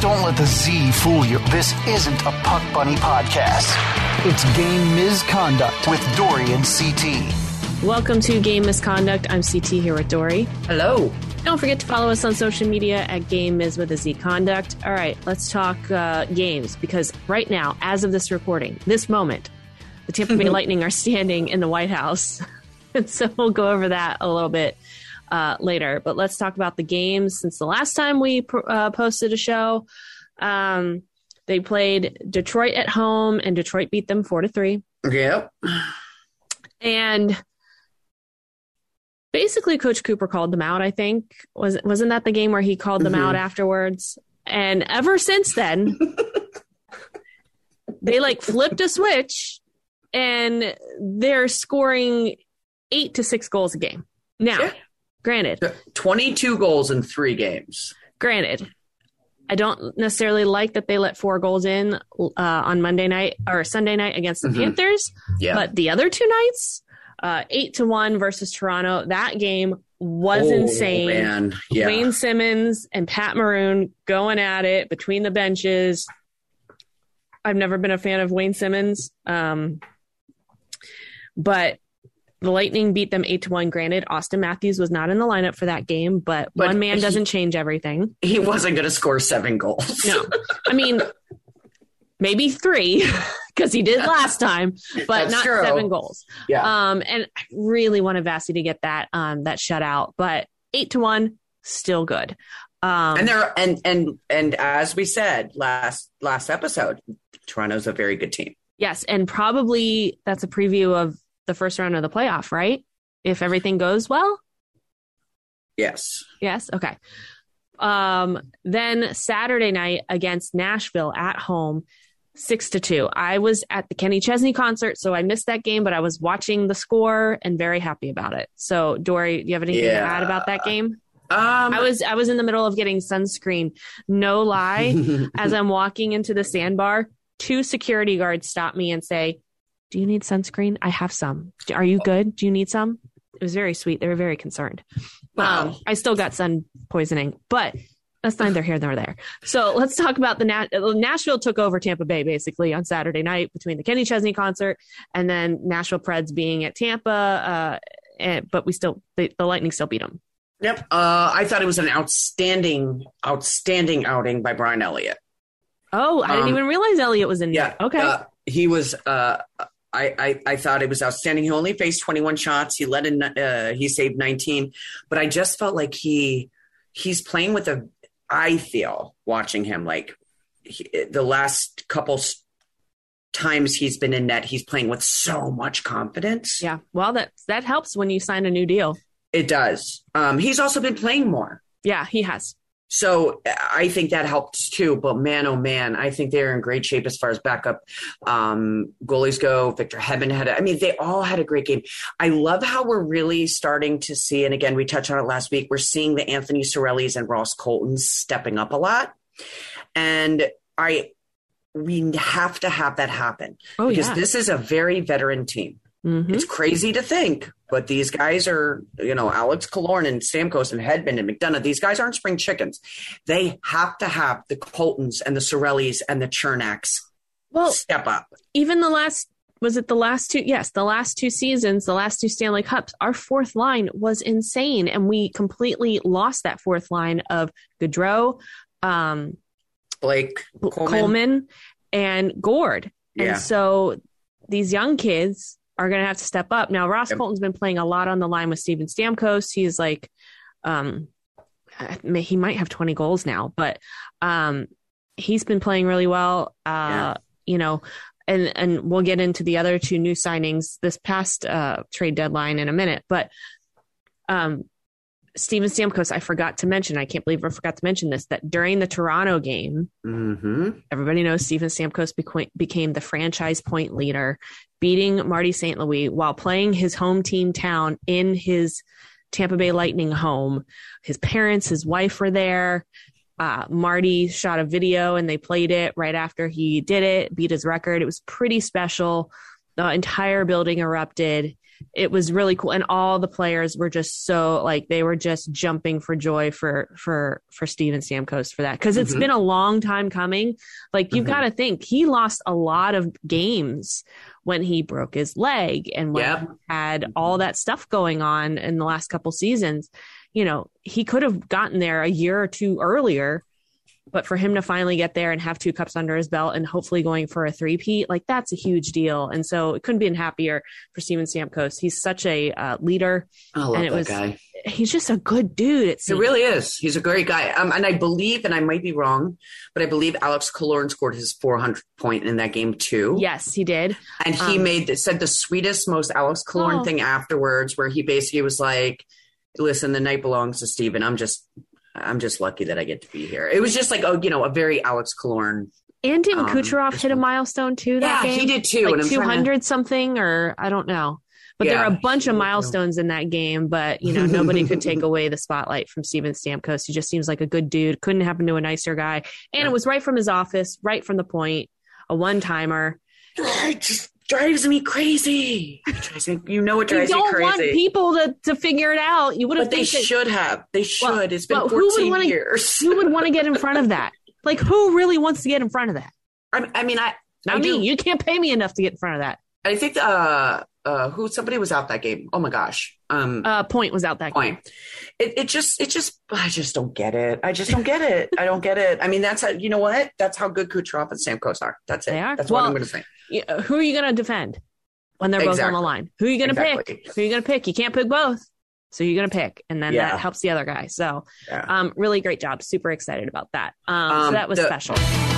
Don't let the Z fool you. This isn't a Puck Bunny podcast. It's game misconduct with Dory and CT. Welcome to Game Misconduct. I'm CT here with Dory. Hello. Don't forget to follow us on social media at Game Miz with a Z Conduct. All right, let's talk uh, games because right now, as of this recording, this moment, the Tampa Bay Lightning are standing in the White House. and so we'll go over that a little bit uh, later. But let's talk about the games since the last time we uh, posted a show. Um, they played Detroit at home, and Detroit beat them four to three. Yep. And basically, Coach Cooper called them out. I think was wasn't that the game where he called them mm-hmm. out afterwards? And ever since then, they like flipped a switch, and they're scoring eight to six goals a game now. Yeah. Granted, 22 goals in three games. Granted, I don't necessarily like that they let four goals in uh, on Monday night or Sunday night against the mm-hmm. Panthers. Yeah. But the other two nights, uh, eight to one versus Toronto, that game was oh, insane. Yeah. Wayne Simmonds and Pat Maroon going at it between the benches. I've never been a fan of Wayne Simmonds, Um, but the Lightning beat them eight to one. Granted, Auston Matthews was not in the lineup for that game, but, but one man he, doesn't change everything. He wasn't going to score seven goals. no, I mean maybe three because he did last time, but That's not true. seven goals. Yeah. Um, and I really wanted Vasi to get that um that shutout, but eight to one, still good. Um, and there and and and as we said last last episode, Toronto's a very good team. Yes, and probably that's a preview of the first round of the playoff, right? If everything goes well? Yes. Yes. Okay. Um, then Saturday night against Nashville at home, six to two. I was at the Kenny Chesney concert, so I missed that game, but I was watching the score and very happy about it. So, Dory, do you have anything yeah. to add about that game? Um, I was I was in the middle of getting sunscreen. No lie, as I'm walking into the sandbar, two security guards stop me and say, do you need sunscreen? I have some. Are you good? Do you need some? It was very sweet. They were very concerned. Wow. Um, I still got sun poisoning, but that's neither here nor there. So let's talk about the Nat- Nashville took over Tampa Bay basically on Saturday night between the Kenny Chesney concert and then Nashville Preds being at Tampa. Uh, and, but we still, the Lightning still beat them. Yep. Uh, I thought it was an outstanding, outstanding outing by Brian Elliott. Oh, I didn't um, even realize Elliott was in yeah, there. Okay. Uh, he was, uh, I, I, I, thought it was outstanding. He only faced 21 shots. He led in, uh, he saved 19, but I just felt like he, he's playing with a, I feel watching him like he, the last couple times he's been in net, he's playing with so much confidence. Yeah. Well, that, that helps when you sign a new deal. It does. Um, he's also been playing more. Yeah, he has. So I think that helped too. But man, oh man, I think they're in great shape as far as backup um, goalies go. Victor Hedman had, a, I mean, they all had a great game. I love how we're really starting to see, and again, we touched on it last week. We're seeing the Anthony Cirellis and Ross Coltons stepping up a lot, and I we have to have that happen oh, because yeah. this is a very veteran team. Mm-hmm. It's crazy to think, but these guys are, you know, Alex Killorn and Stamkos and Hedman and McDonagh. These guys aren't spring chickens. They have to have the Coltons and the Cirellis and the Cernaks well, step up. Even the last was it the last two? Yes, the last two seasons, the last two Stanley Cups, our fourth line was insane, and we completely lost that fourth line of Goodrow, um, Blake Coleman. Coleman and Gourde. Yeah. And so these young kids are going to have to step up. Now, Ross yep. Colton's been playing a lot on the line with Steven Stamkos. He's like, um, he might have 20 goals now, but um, he's been playing really well. Uh, yeah. You know, and and we'll get into the other two new signings this past uh, trade deadline in a minute. But um, Steven Stamkos, I forgot to mention, I can't believe I forgot to mention this, that during the Toronto game, mm-hmm. everybody knows Steven Stamkos beca- became the franchise point leader, beating Marty St. Louis while playing his home team town in his Tampa Bay Lightning home. His parents, his wife were there. Uh, Marty shot a video and they played it right after he did it, beat his record. It was pretty special. The entire building erupted. It was really cool and all the players were just so like they were just jumping for joy for for for Steven Stamkos for that because it's mm-hmm. been a long time coming like you've mm-hmm. got to think he lost a lot of games when he broke his leg and when yep. he had all that stuff going on in the last couple seasons you know he could have gotten there a year or two earlier but for him to finally get there and have two cups under his belt and hopefully going for a three-peat, like that's a huge deal. And so it couldn't be happier for Steven Stamkos. He's such a uh, leader. I love and it that was, guy. He's just a good dude. It, he really is. He's a great guy. Um, and I believe, and I might be wrong, but I believe Alex Killorn scored his 400 point in that game too. Yes, he did. And he um, made said the sweetest, most Alex Killorn oh. thing afterwards, where he basically was like, "Listen, the night belongs to Steven. I'm just I'm just lucky that I get to be here. It was just like, oh, you know, a very Alex Killorn. And didn't um, Kucherov hit a milestone too? That yeah, game? he did too. Like 200 to... something, or I don't know. But yeah, there are a bunch of milestones in that game, but you know nobody could take away the spotlight from Steven Stamkos. He just seems like a good dude. Couldn't happen to a nicer guy, and yeah. it was right from his office, right from the point. A one timer. Just drives me crazy. you know what drives me crazy. you don't crazy. want people to, to figure it out. You would have. But they should have. They should. Well, it's been 14 who would wanna, years. who would want to get in front of that? Like, who really wants to get in front of that? I, I mean, I. Not I me. Do. You can't pay me enough to get in front of that. I think uh, uh, who somebody was out that game. Oh my gosh. Um, uh, Point was out that Point. game. It, it just, it just, I just don't get it. I just don't get it. I don't get it. I mean, that's how, you know what? That's how good Kucherov and Stamkos are. That's it. They are. That's well, what I'm going to say. Who are you going to defend? when they're exactly. both on the line. Who are you going to exactly. pick? Who are you going to pick? You can't pick both. So you're going to pick, and then yeah. that helps the other guy. So, yeah. um, really great job. Super excited about that. Um, um so that was the- special.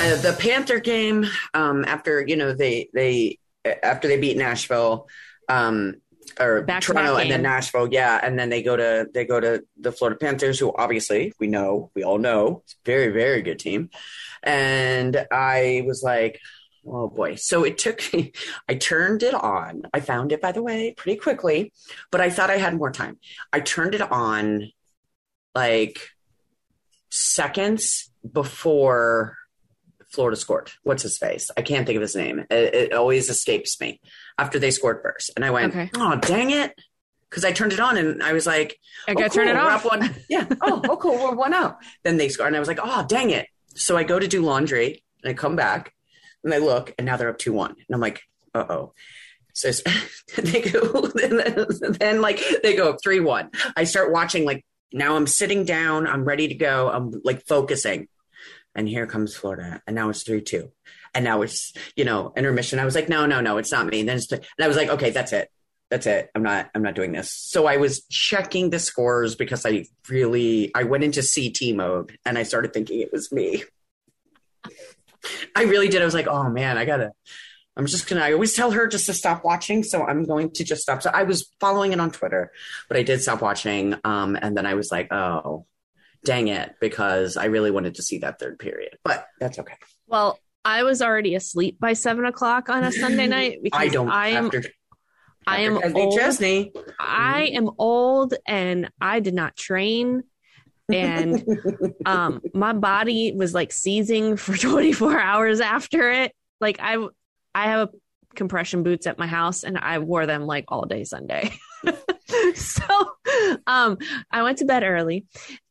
Uh, the Panther game, um, after you know they they after they beat Nashville, um, or Back Toronto and then Nashville, yeah, and then they go to they go to the Florida Panthers, who obviously we know we all know it's a very very good team, and I was like, oh boy. So it took me, I turned it on. I found it, by the way, pretty quickly, but I thought I had more time. I turned it on like seconds before Florida scored. What's his face? I can't think of his name. It, it always escapes me after they scored first. And I went, okay. oh, dang it. Because I turned it on and I was like, I got to oh, cool, turn it off. One. Yeah. Oh, oh, cool. We're one out. Then they scored. And I was like, oh, dang it. So I go to do laundry and I come back and I look and now they're up 2 1. And I'm like, uh oh. So they go, then, then like they go 3 1. I start watching, like, now I'm sitting down. I'm ready to go. I'm like focusing and here comes Florida, and now it's three two, and now it's you know intermission. I was like, no, no, no, it's not me. And then it's and I was like, okay, that's it, that's it. I'm not, I'm not doing this. So I was checking the scores because I really, I went into CT mode, and I started thinking it was me. I really did. I was like, oh man, I gotta. I'm just gonna. I always tell her just to stop watching, so I'm going to just stop. So I was following it on Twitter, but I did stop watching. Um, and then I was like, oh, dang it, because I really wanted to see that third period. But that's okay. Well, I was already asleep by seven o'clock on a Sunday night because I don't. I am. After, I am old. Chesney. I am old, and I did not train, and um, my body was like seizing for 24 hours after it. Like I, I have a compression boots at my house, and I wore them like all day Sunday. so um, I went to bed early.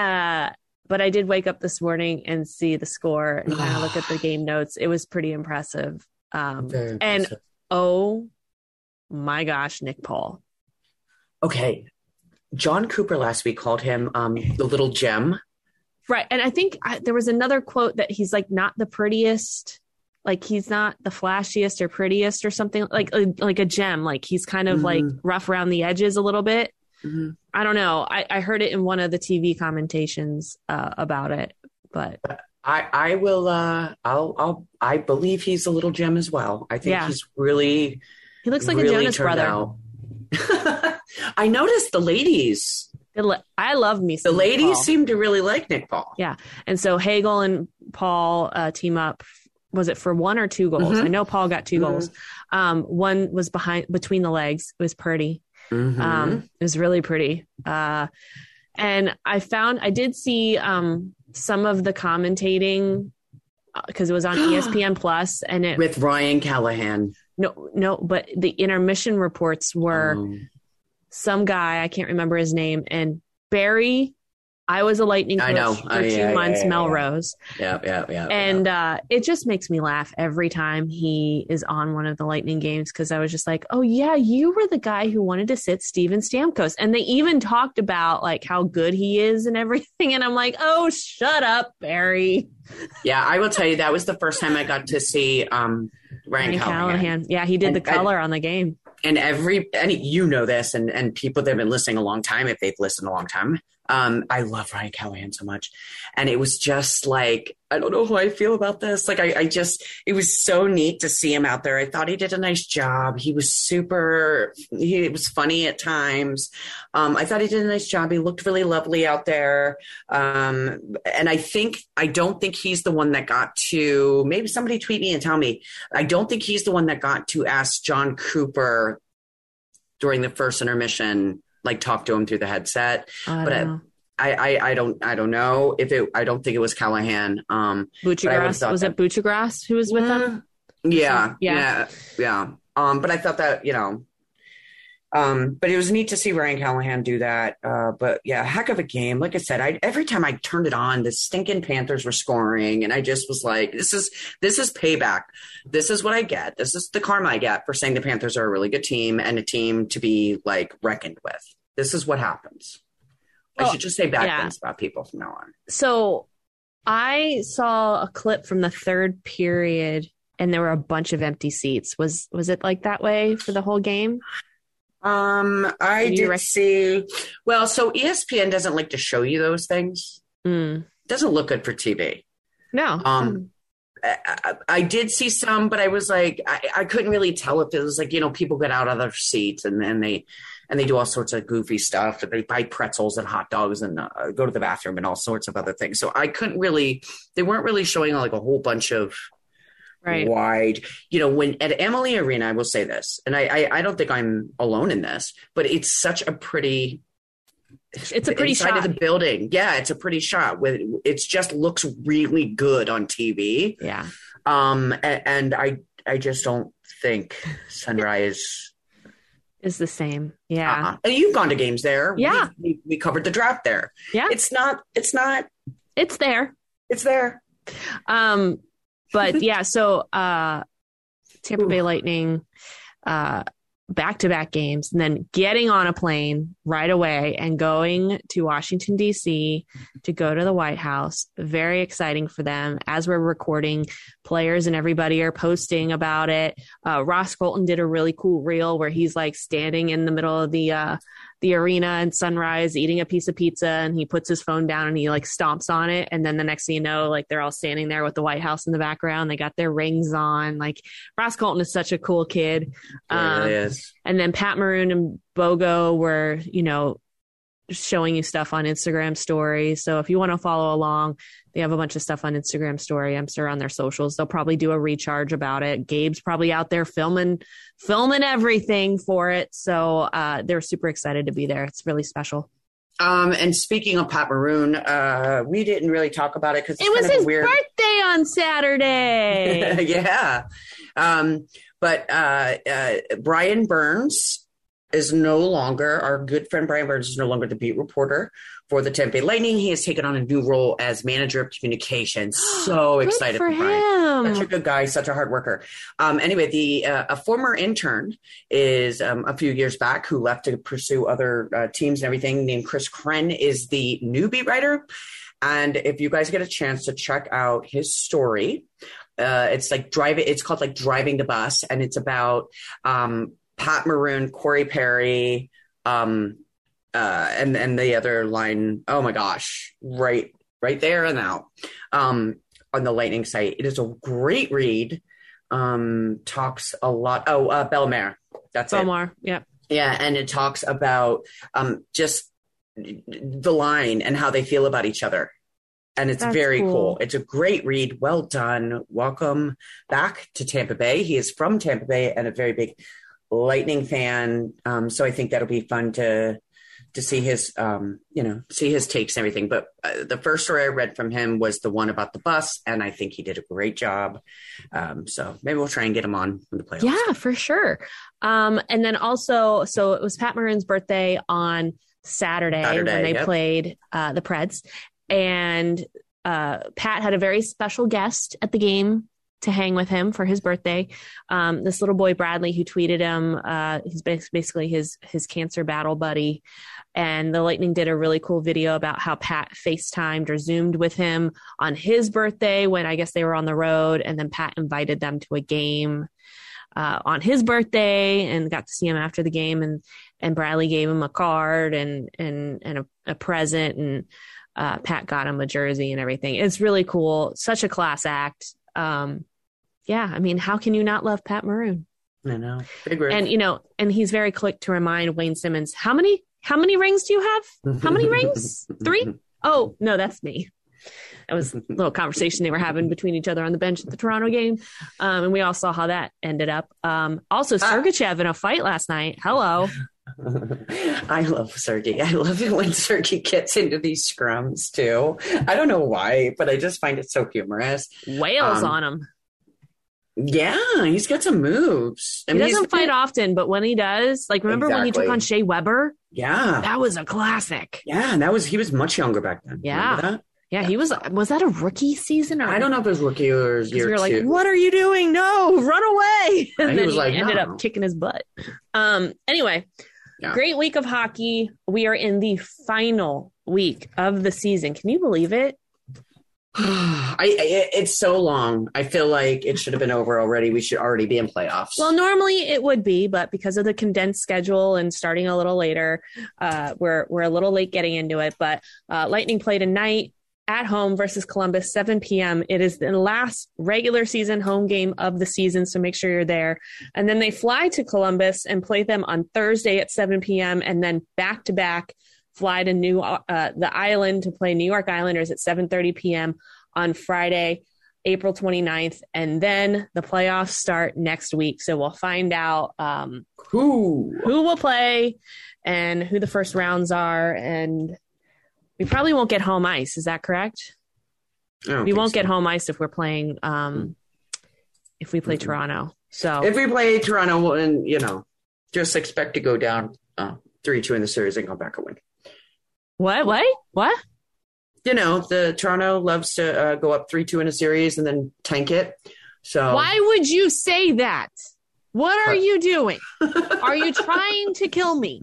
Uh, but I did wake up this morning and see the score and kind of look at the game notes. It was pretty impressive. Um, impressive. And oh my gosh, Nick Paul. Okay. Jon Cooper last week called him um, the little gem. Right. And I think I, there was another quote that he's like not the prettiest like he's not the flashiest or prettiest or something like like a gem like he's kind of mm-hmm. like rough around the edges a little bit mm-hmm. I don't know. I, I heard it in one of the TV commentations uh, about it, but I I will. Uh, I'll I'll I believe he's a little gem as well. I think yeah. he's really. He looks like really a Jonas brother. I noticed the ladies. I love me. The ladies seem to really like Nick Paul. Yeah, and so Hagel and Paul uh, team up. Was it for one or two goals? Mm-hmm. I know Paul got 2 mm-hmm. goals. Um, one was behind between the legs. It was pretty. Mm-hmm. Um, it was really pretty. Uh, and I found I did see um, some of the commentating because uh, it was on ESPN Plus and it with Ryan Callahan. No, no, but the intermission reports were um, some guy I can't remember his name and Barry I was a lightning coach I know. for uh, two yeah, months, yeah, yeah, Melrose. Yeah, yeah, yeah. And Uh, it just makes me laugh every time he is on one of the lightning games because I was just like, oh, yeah, you were the guy who wanted to sit Steven Stamkos. And they even talked about like how good he is and everything. And I'm like, oh, shut up, Barry. Yeah, I will tell you, that was the first time I got to see um, Ryan, Ryan Callahan. Callahan. Yeah, he did and, the color on the game and every and you know this and and people that have been listening a long time if they've listened a long time um, I love Ryan Callahan so much. And it was just like, I don't know how I feel about this. Like, I, I, just, it was so neat to see him out there. I thought he did a nice job. He was super, he was funny at times. Um, I thought he did a nice job. He looked really lovely out there. Um, and I think, I don't think he's the one that got to, maybe somebody tweet me and tell me, I don't think he's the one that got to ask Jon Cooper during the first intermission like talk to him through the headset. I but I, I, I, don't I don't know if it I don't think it was Callahan. Um Buccigross was that, it Buccigross who was with them? Yeah, yeah, yeah, yeah. Um, but I thought that you know, um, but it was neat to see Ryan Callahan do that. Uh, but yeah, heck of a game. Like I said, I every time I turned it on, the stinking Panthers were scoring, and I just was like, "This is this is payback. This is what I get. This is the karma I get for saying the Panthers are a really good team and a team to be like reckoned with. This is what happens." I should just say bad yeah. things about people from now on. So, I saw a clip from the third period, and there were a bunch of empty seats. Was was it like that way for the whole game? Um, I did, rec- see. Well, so ESPN doesn't like to show you those things. Mm. Doesn't look good for TV. No. Um, I, I, did see some, but I was like, I, I, couldn't really tell if it was like you know people get out of their seats and then they and they do all sorts of goofy stuff. They buy pretzels and hot dogs and uh, go to the bathroom and all sorts of other things. So I couldn't really. They weren't really showing like a whole bunch of right. wide. You know, when at Amalie Arena, I will say this, and I, I, I don't think I'm alone in this, but it's such a pretty. It's a pretty shot of the building. Yeah, it's a pretty shot. With it just looks really good on TV. Yeah. Um, and, and I I just don't think Sunrise is the same. Yeah. Uh-uh. And you've gone to games there. Yeah. We, we, we, covered the draft there. Yeah. It's not, it's not, it's there. It's there. Um, but yeah, so uh, Tampa Ooh. Bay Lightning, uh, back to back games and then getting on a plane right away and going to Washington, D.C. to go to the White House. Very exciting for them. As we're recording, players and everybody are posting about it. Uh, Ross Colton did a really cool reel where he's like standing in the middle of the uh, the arena and sunrise eating a piece of pizza and he puts his phone down and he like stomps on it. And then the next thing you know like they're all standing there with the white house in the background. They got their rings on. Like ross colton is such a cool kid. Um, is. and then pat maroon and bogo were you know showing you stuff on Instagram story. So if you want to follow along, they have a bunch of stuff on Instagram story. I'm sure on their socials. They'll probably do a recharge about it. Gabe's probably out there filming filming everything for it. So uh, they're super excited to be there. It's really special. Um, and speaking of Pat Maroon, uh, we didn't really talk about it because it was his weird... birthday on Saturday. yeah. Um, but uh, uh, Bryan Burns is no longer our good friend Bryan Burns is no longer the beat reporter for the Tampa Lightning. He has taken on a new role as manager of communications. So excited for, for Brian. Such a good guy, such a hard worker. Um, anyway, the uh, a former intern is um, a few years back who left to pursue other uh, teams and everything. Named Chris Krenn is the new beat writer. And if you guys get a chance to check out his story, uh, it's like driving. It's called like driving the bus, and it's about um, Pat Maroon, Corey Perry, um, uh, and and the other line, oh my gosh, right, right there and out um, on the Lightning site. It is a great read. Um, talks a lot. Oh, uh. That's Bellemare. It. Yeah. Yeah, and it talks about um, just the line and how they feel about each other. And it's That's very cool. cool. It's a great read. Well done. Welcome back to Tampa Bay. He is from Tampa Bay and a very big Lightning fan. Um, so I think that'll be fun to to see his um, you know see his takes and everything but uh, the first story i read from him was the one about the bus and i think he did a great job um, so maybe we'll try and get him on the playoffs yeah for sure um, and then also so it was pat maroon's birthday on saturday, saturday when they yep. played uh, the preds and uh, pat had a very special guest at the game to hang with him for his birthday. Um, this little boy Bradley, who tweeted him, uh, he's basically his his cancer battle buddy. And the Lightning did a really cool video about how Pat FaceTimed or Zoomed with him on his birthday when I guess they were on the road, and then Pat invited them to a game uh, on his birthday and got to see him after the game. And and Bradley gave him a card and and and a, a present and. Uh, Pat got him a jersey and everything. It's really cool. Such a class act. Um, yeah, I mean, how can you not love Pat Maroon? I know. Big And you know, and he's very quick to remind Wayne Simmonds, how many how many rings do you have? How many rings? Three? Oh, no, that's me. That was a little conversation they were having between each other on the bench at the Toronto game. Um, and we all saw how that ended up. Um, also, ah. Sergachev in a fight last night. Hello. I love Sergey. I love it when Sergey gets into these scrums too. I don't know why, but I just find it so humorous. Wails um, on him. Yeah, he's got some moves. I he mean, doesn't fight often, but when he does, like remember exactly. when he took on Shea Weber? Yeah, that was a classic. Yeah, and that was he was much younger back then. Yeah. Yeah, he was. Was that a rookie season? Or I don't know if it was rookie or year we were like, "What are you doing? No, run away!" And, and then he, like, ended no. up kicking his butt. Um. Anyway, yeah. great week of hockey. We are in the final week of the season. Can you believe it? I, I, it's so long. I feel like it should have been over already. We should already be in playoffs. Well, normally it would be, but because of the condensed schedule and starting a little later, uh, we're we're a little late getting into it. But uh, Lightning played tonight at home versus Columbus, 7 p.m. It is the last regular season home game of the season, so make sure you're there. And then they fly to Columbus and play them on Thursday at 7 p.m. and then back to back fly to New uh, the Island to play New York Islanders at 7:30 p.m. on Friday, April 29th, and then the playoffs start next week. So we'll find out um, who who will play and who the first rounds are, and we probably won't get home ice. Is that correct? We won't so. get home ice if we're playing um, if we play mm-hmm. Toronto. So if we play Toronto, and you know, just expect to go down uh, three two in the series and come back a win. What? What? What? You know, the Toronto loves to uh, go up three two in a series and then tank it. So why would you say that? What are you doing? are you trying to kill me?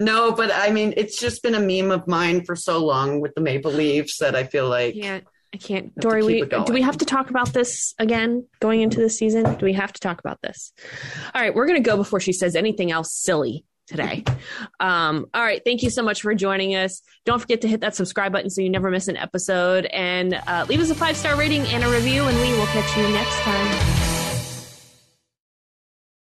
No, but I mean, it's just been a meme of mine for so long with the Maple Leafs that I feel like. I can't. I can't. Dory, we, do we have to talk about this again going into the season? Do we have to talk about this? All right, we're going to go before she says anything else silly today. Um, all right. Thank you so much for joining us. Don't forget to hit that subscribe button so you never miss an episode and uh, leave us a five star rating and a review, and we will catch you next time.